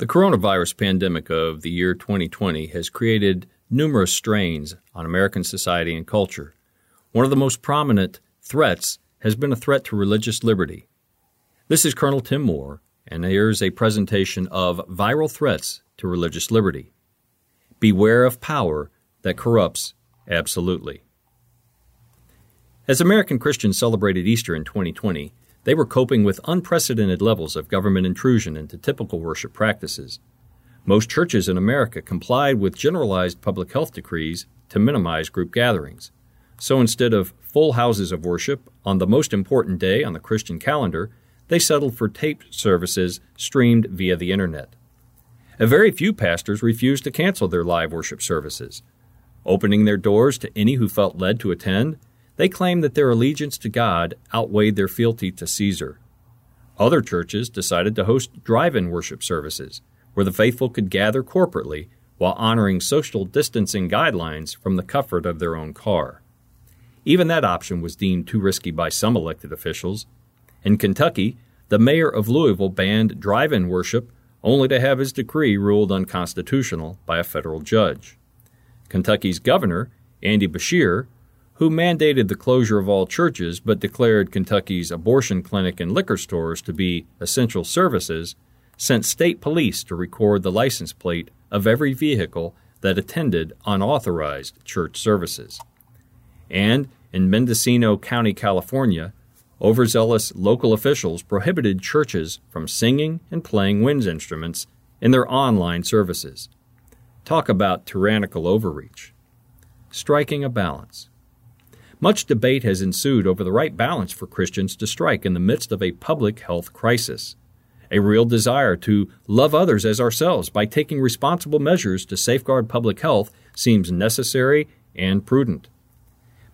The coronavirus pandemic of the year 2020 has created numerous strains on American society and culture. One of the most prominent threats has been a threat to religious liberty. This is Colonel Tim Moore, and here's a presentation of Viral Threats to Religious Liberty. Beware of power that corrupts absolutely. As American Christians celebrated Easter in 2020, they were coping with unprecedented levels of government intrusion into typical worship practices. Most churches in America complied with generalized public health decrees to minimize group gatherings. So instead of full houses of worship on the most important day on the Christian calendar, they settled for taped services streamed via the internet. A very few pastors refused to cancel their live worship services. Opening their doors to any who felt led to attend, they claimed that their allegiance to God outweighed their fealty to Caesar. Other churches decided to host drive in worship services, where the faithful could gather corporately while honoring social distancing guidelines from the comfort of their own car. Even that option was deemed too risky by some elected officials. In Kentucky, the mayor of Louisville banned drive in worship only to have his decree ruled unconstitutional by a federal judge. Kentucky's governor, Andy Beshear, who mandated the closure of all churches but declared Kentucky's abortion clinic and liquor stores to be essential services, sent state police to record the license plate of every vehicle that attended unauthorized church services. And in Mendocino County, California, overzealous local officials prohibited churches from singing and playing wind instruments in their online services. Talk about tyrannical overreach. Striking a balance. Much debate has ensued over the right balance for Christians to strike in the midst of a public health crisis. A real desire to love others as ourselves by taking responsible measures to safeguard public health seems necessary and prudent.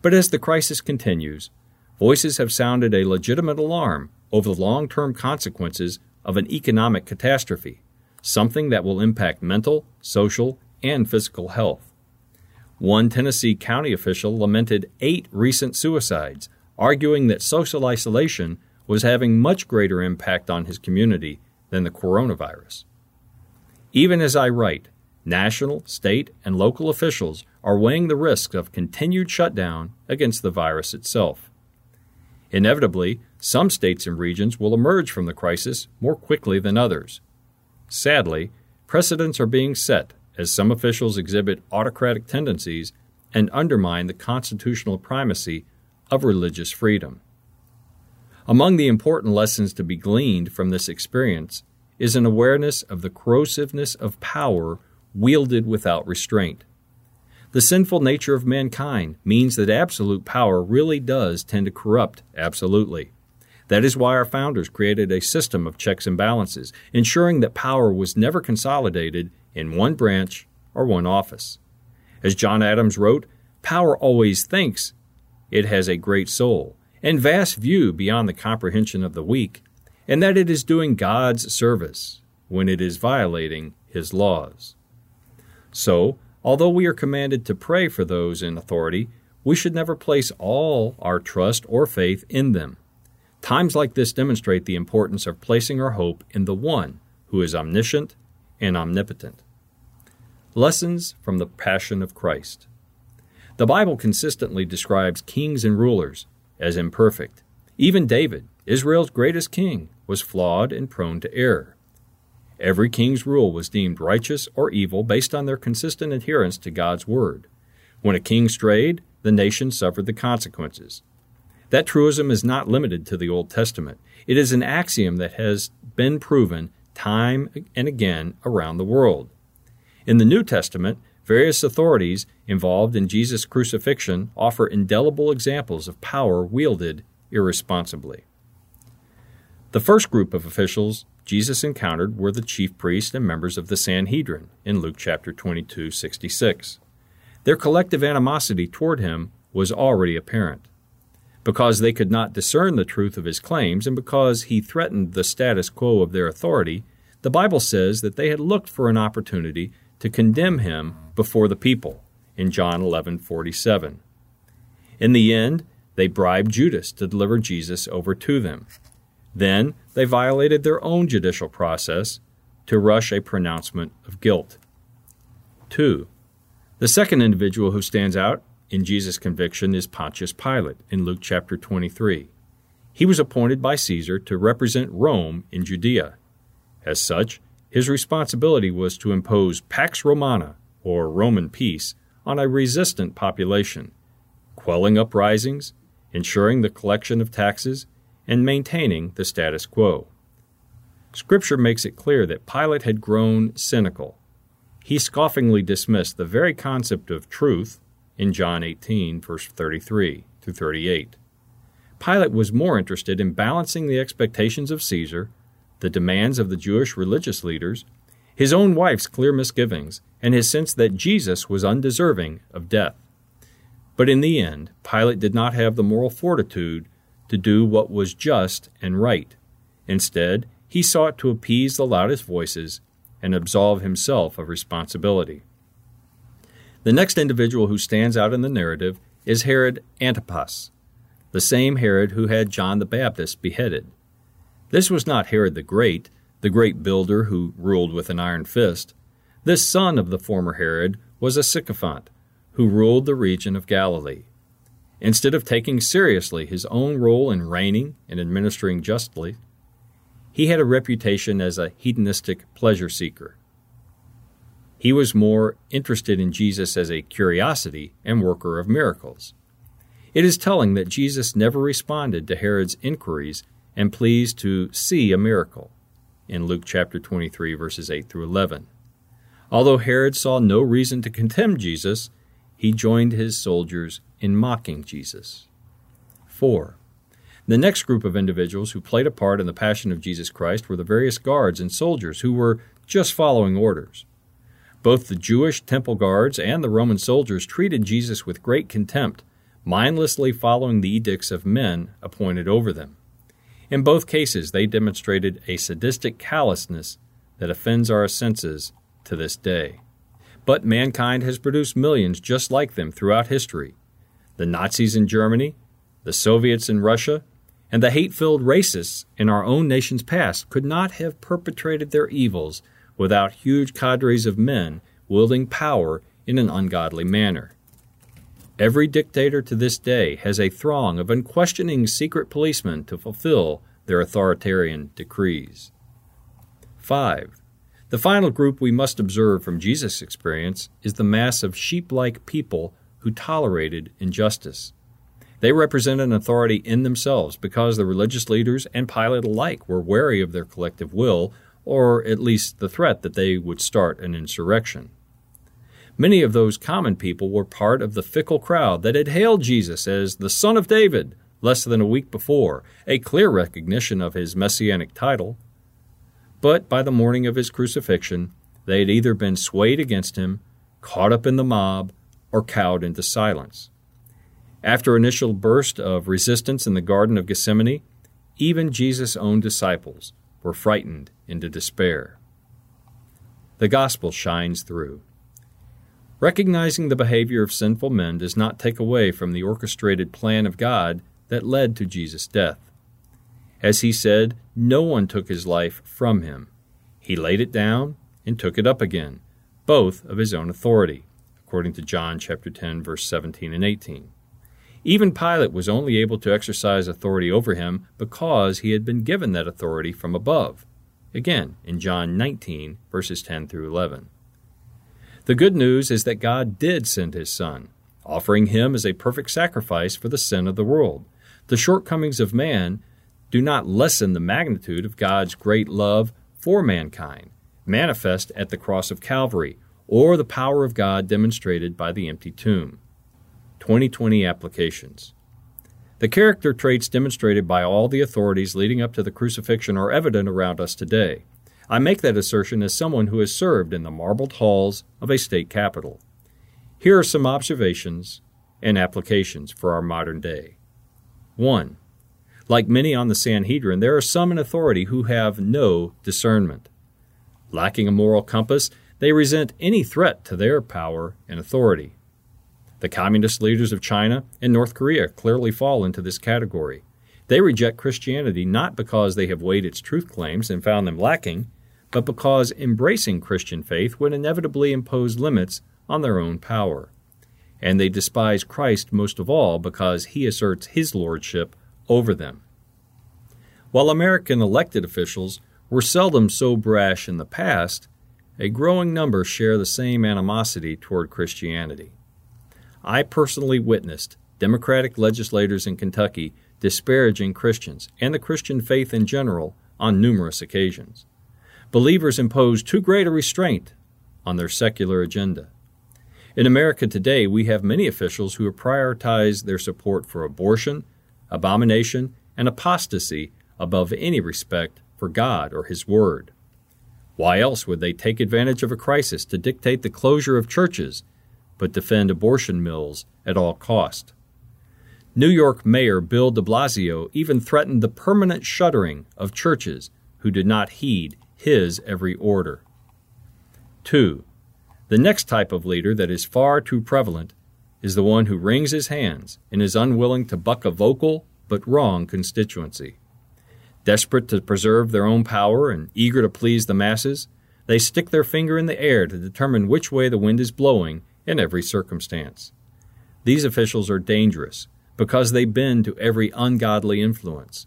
But as the crisis continues, voices have sounded a legitimate alarm over the long term consequences of an economic catastrophe, something that will impact mental, social, and physical health. One Tennessee county official lamented eight recent suicides, arguing that social isolation was having much greater impact on his community than the coronavirus. Even as I write, national, state, and local officials are weighing the risks of continued shutdown against the virus itself. Inevitably, some states and regions will emerge from the crisis more quickly than others. Sadly, precedents are being set as some officials exhibit autocratic tendencies and undermine the constitutional primacy of religious freedom. Among the important lessons to be gleaned from this experience is an awareness of the corrosiveness of power wielded without restraint. The sinful nature of mankind means that absolute power really does tend to corrupt absolutely. That is why our founders created a system of checks and balances, ensuring that power was never consolidated in one branch or one office. As John Adams wrote, power always thinks it has a great soul and vast view beyond the comprehension of the weak, and that it is doing God's service when it is violating His laws. So, although we are commanded to pray for those in authority, we should never place all our trust or faith in them. Times like this demonstrate the importance of placing our hope in the one who is omniscient and omnipotent. Lessons from the Passion of Christ. The Bible consistently describes kings and rulers as imperfect. Even David, Israel's greatest king, was flawed and prone to error. Every king's rule was deemed righteous or evil based on their consistent adherence to God's word. When a king strayed, the nation suffered the consequences. That truism is not limited to the Old Testament. It is an axiom that has been proven time and again around the world. In the New Testament, various authorities involved in Jesus' crucifixion offer indelible examples of power wielded irresponsibly. The first group of officials Jesus encountered were the chief priests and members of the Sanhedrin in Luke chapter 22, 66. Their collective animosity toward him was already apparent. Because they could not discern the truth of his claims and because he threatened the status quo of their authority, the Bible says that they had looked for an opportunity to condemn him before the people in John 11:47. In the end, they bribed Judas to deliver Jesus over to them. Then they violated their own judicial process to rush a pronouncement of guilt. 2. The second individual who stands out in Jesus' conviction is Pontius Pilate in Luke chapter 23. He was appointed by Caesar to represent Rome in Judea. As such, his responsibility was to impose Pax Romana, or Roman peace, on a resistant population, quelling uprisings, ensuring the collection of taxes, and maintaining the status quo. Scripture makes it clear that Pilate had grown cynical. He scoffingly dismissed the very concept of truth in John 18, verse 33 to 38. Pilate was more interested in balancing the expectations of Caesar, the demands of the Jewish religious leaders, his own wife's clear misgivings, and his sense that Jesus was undeserving of death. But in the end, Pilate did not have the moral fortitude to do what was just and right. Instead, he sought to appease the loudest voices and absolve himself of responsibility. The next individual who stands out in the narrative is Herod Antipas, the same Herod who had John the Baptist beheaded. This was not Herod the Great, the great builder who ruled with an iron fist. This son of the former Herod was a sycophant who ruled the region of Galilee. Instead of taking seriously his own role in reigning and administering justly, he had a reputation as a hedonistic pleasure seeker. He was more interested in Jesus as a curiosity and worker of miracles. It is telling that Jesus never responded to Herod's inquiries and pleased to see a miracle in Luke chapter 23 verses 8 through 11. Although Herod saw no reason to contemn Jesus, he joined his soldiers in mocking Jesus. 4. The next group of individuals who played a part in the passion of Jesus Christ were the various guards and soldiers who were just following orders. Both the Jewish temple guards and the Roman soldiers treated Jesus with great contempt, mindlessly following the edicts of men appointed over them. In both cases, they demonstrated a sadistic callousness that offends our senses to this day. But mankind has produced millions just like them throughout history. The Nazis in Germany, the Soviets in Russia, and the hate filled racists in our own nation's past could not have perpetrated their evils without huge cadres of men wielding power in an ungodly manner. Every dictator to this day has a throng of unquestioning secret policemen to fulfill their authoritarian decrees. 5. The final group we must observe from Jesus' experience is the mass of sheep like people who tolerated injustice. They represent an authority in themselves because the religious leaders and Pilate alike were wary of their collective will, or at least the threat that they would start an insurrection. Many of those common people were part of the fickle crowd that had hailed Jesus as the Son of David less than a week before, a clear recognition of his messianic title. But by the morning of his crucifixion, they had either been swayed against him, caught up in the mob, or cowed into silence. After initial burst of resistance in the Garden of Gethsemane, even Jesus' own disciples were frightened into despair. The gospel shines through. Recognizing the behavior of sinful men does not take away from the orchestrated plan of God that led to Jesus' death. As he said, no one took his life from him. He laid it down and took it up again, both of his own authority, according to John chapter 10 verse 17 and 18. Even Pilate was only able to exercise authority over him because he had been given that authority from above. Again, in John 19 verses 10 through 11. The good news is that God did send his son, offering him as a perfect sacrifice for the sin of the world. The shortcomings of man do not lessen the magnitude of God's great love for mankind, manifest at the cross of Calvary, or the power of God demonstrated by the empty tomb. 2020 applications. The character traits demonstrated by all the authorities leading up to the crucifixion are evident around us today. I make that assertion as someone who has served in the marbled halls of a state capitol. Here are some observations and applications for our modern day. 1. Like many on the Sanhedrin, there are some in authority who have no discernment. Lacking a moral compass, they resent any threat to their power and authority. The communist leaders of China and North Korea clearly fall into this category. They reject Christianity not because they have weighed its truth claims and found them lacking, but because embracing Christian faith would inevitably impose limits on their own power. And they despise Christ most of all because he asserts his lordship over them. While American elected officials were seldom so brash in the past, a growing number share the same animosity toward Christianity. I personally witnessed Democratic legislators in Kentucky disparaging Christians and the Christian faith in general on numerous occasions. Believers impose too great a restraint on their secular agenda. In America today, we have many officials who have prioritized their support for abortion, abomination, and apostasy above any respect for God or His Word. Why else would they take advantage of a crisis to dictate the closure of churches, but defend abortion mills at all cost? New York Mayor Bill de Blasio even threatened the permanent shuttering of churches who did not heed his every order. 2. The next type of leader that is far too prevalent is the one who wrings his hands and is unwilling to buck a vocal but wrong constituency. Desperate to preserve their own power and eager to please the masses, they stick their finger in the air to determine which way the wind is blowing in every circumstance. These officials are dangerous because they bend to every ungodly influence.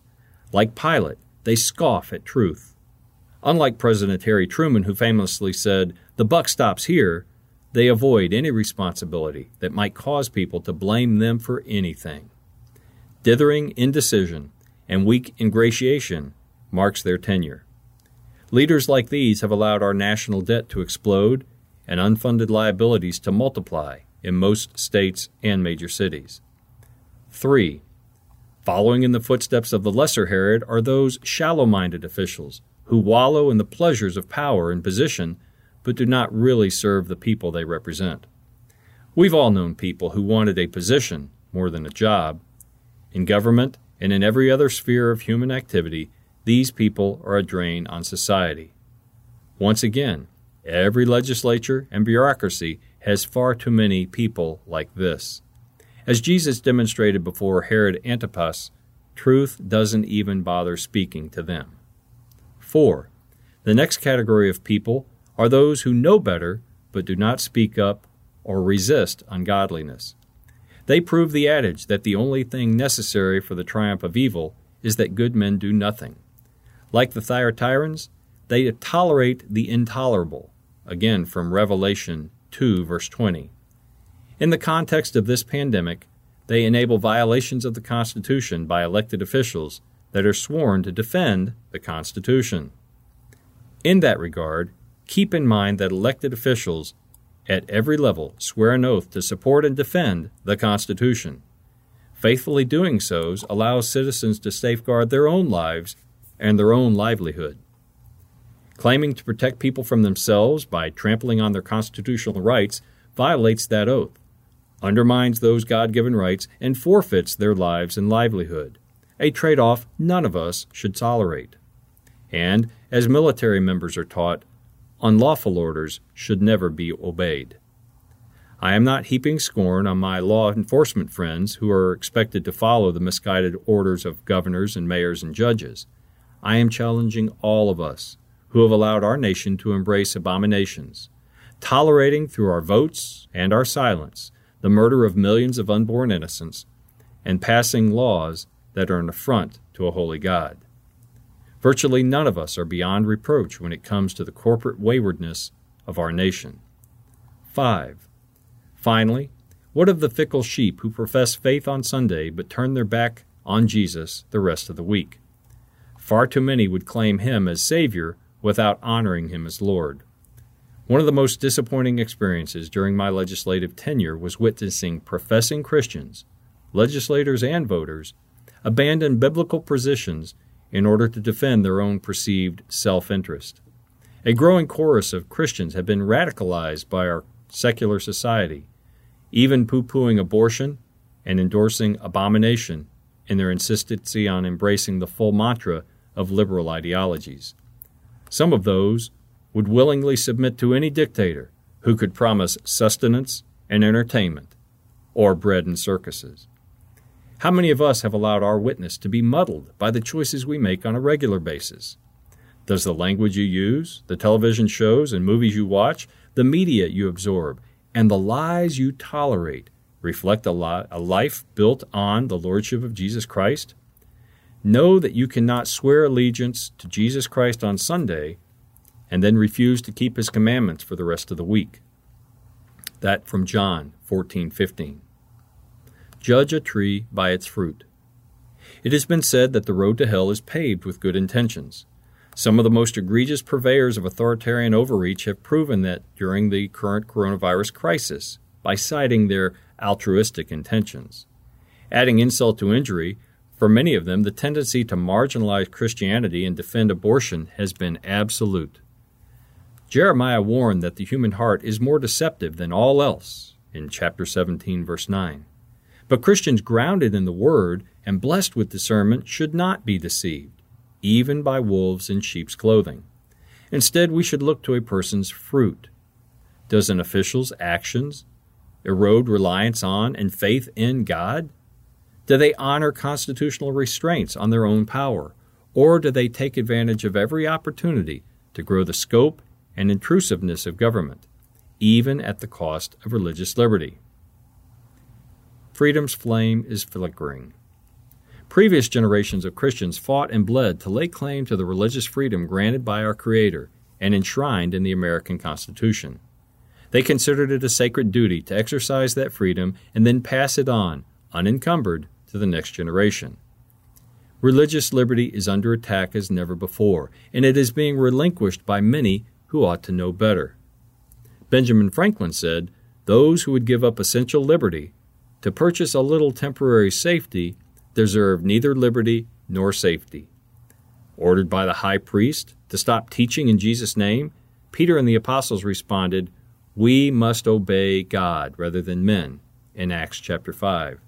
Like Pilate, they scoff at truth. Unlike President Harry Truman, who famously said, The buck stops here, they avoid any responsibility that might cause people to blame them for anything. Dithering indecision and weak ingratiation marks their tenure. Leaders like these have allowed our national debt to explode and unfunded liabilities to multiply in most states and major cities. 3. Following in the footsteps of the lesser Herod are those shallow minded officials who wallow in the pleasures of power and position but do not really serve the people they represent. We've all known people who wanted a position more than a job. In government, and in every other sphere of human activity, these people are a drain on society. Once again, every legislature and bureaucracy has far too many people like this. As Jesus demonstrated before Herod Antipas, truth doesn't even bother speaking to them. 4. The next category of people are those who know better but do not speak up or resist ungodliness. They prove the adage that the only thing necessary for the triumph of evil is that good men do nothing. Like the Thyatirans, they tolerate the intolerable, again from Revelation 2, verse 20. In the context of this pandemic, they enable violations of the Constitution by elected officials that are sworn to defend the Constitution. In that regard, keep in mind that elected officials at every level swear an oath to support and defend the Constitution. Faithfully doing so allows citizens to safeguard their own lives and their own livelihood. Claiming to protect people from themselves by trampling on their constitutional rights violates that oath, undermines those God given rights, and forfeits their lives and livelihood, a trade off none of us should tolerate. And, as military members are taught, unlawful orders should never be obeyed. I am not heaping scorn on my law enforcement friends who are expected to follow the misguided orders of governors and mayors and judges. I am challenging all of us who have allowed our nation to embrace abominations, tolerating through our votes and our silence the murder of millions of unborn innocents, and passing laws that are an affront to a holy God. Virtually none of us are beyond reproach when it comes to the corporate waywardness of our nation. 5. Finally, what of the fickle sheep who profess faith on Sunday but turn their back on Jesus the rest of the week? Far too many would claim him as Savior without honoring him as Lord. One of the most disappointing experiences during my legislative tenure was witnessing professing Christians, legislators and voters, abandon biblical positions in order to defend their own perceived self interest. A growing chorus of Christians have been radicalized by our secular society, even poo pooing abortion and endorsing abomination in their insistency on embracing the full mantra of liberal ideologies. Some of those would willingly submit to any dictator who could promise sustenance and entertainment, or bread and circuses. How many of us have allowed our witness to be muddled by the choices we make on a regular basis? Does the language you use, the television shows and movies you watch, the media you absorb, and the lies you tolerate reflect a, li- a life built on the Lordship of Jesus Christ? Know that you cannot swear allegiance to Jesus Christ on Sunday and then refuse to keep his commandments for the rest of the week. That from John 14:15. Judge a tree by its fruit. It has been said that the road to hell is paved with good intentions. Some of the most egregious purveyors of authoritarian overreach have proven that during the current coronavirus crisis by citing their altruistic intentions. Adding insult to injury, for many of them, the tendency to marginalize Christianity and defend abortion has been absolute. Jeremiah warned that the human heart is more deceptive than all else in chapter 17, verse 9. But Christians grounded in the Word and blessed with discernment should not be deceived, even by wolves in sheep's clothing. Instead, we should look to a person's fruit. Does an official's actions erode reliance on and faith in God? Do they honor constitutional restraints on their own power? Or do they take advantage of every opportunity to grow the scope and intrusiveness of government, even at the cost of religious liberty? Freedom's flame is flickering. Previous generations of Christians fought and bled to lay claim to the religious freedom granted by our Creator and enshrined in the American Constitution. They considered it a sacred duty to exercise that freedom and then pass it on, unencumbered, to the next generation. Religious liberty is under attack as never before, and it is being relinquished by many who ought to know better. Benjamin Franklin said, Those who would give up essential liberty to purchase a little temporary safety deserve neither liberty nor safety. Ordered by the high priest to stop teaching in Jesus' name, Peter and the apostles responded, We must obey God rather than men, in Acts chapter 5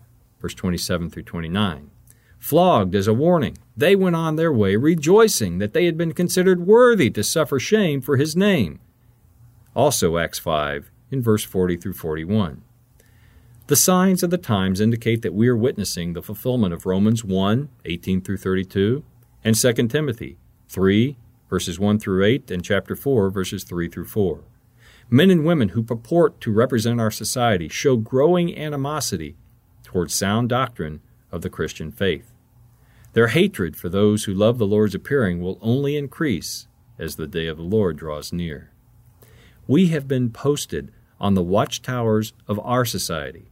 verse 27 through 29. Flogged as a warning, they went on their way rejoicing that they had been considered worthy to suffer shame for his name. Also, Acts 5, in verse 40 through 41. The signs of the times indicate that we are witnessing the fulfillment of Romans 1, 18 through 32, and 2 Timothy 3, verses 1 through 8, and chapter 4, verses 3 through 4. Men and women who purport to represent our society show growing animosity towards sound doctrine of the Christian faith. Their hatred for those who love the Lord's appearing will only increase as the day of the Lord draws near. We have been posted on the watchtowers of our society.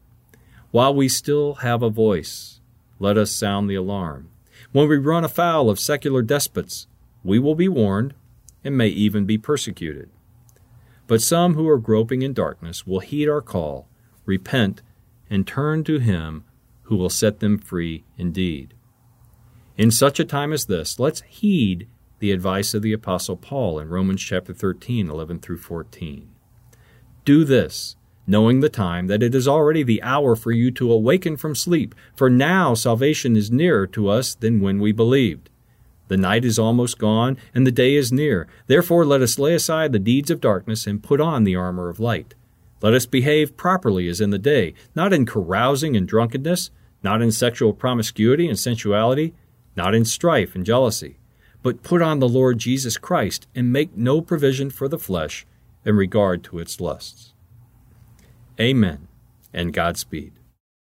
While we still have a voice, let us sound the alarm. When we run afoul of secular despots, we will be warned and may even be persecuted. But some who are groping in darkness will heed our call, repent, and turn to him who will set them free indeed. In such a time as this, let's heed the advice of the apostle Paul in Romans chapter 13, 11 through 14. Do this, knowing the time that it is already the hour for you to awaken from sleep, for now salvation is nearer to us than when we believed. The night is almost gone, and the day is near. Therefore, let us lay aside the deeds of darkness and put on the armor of light. Let us behave properly as in the day, not in carousing and drunkenness, not in sexual promiscuity and sensuality, not in strife and jealousy, but put on the Lord Jesus Christ and make no provision for the flesh in regard to its lusts. Amen and Godspeed.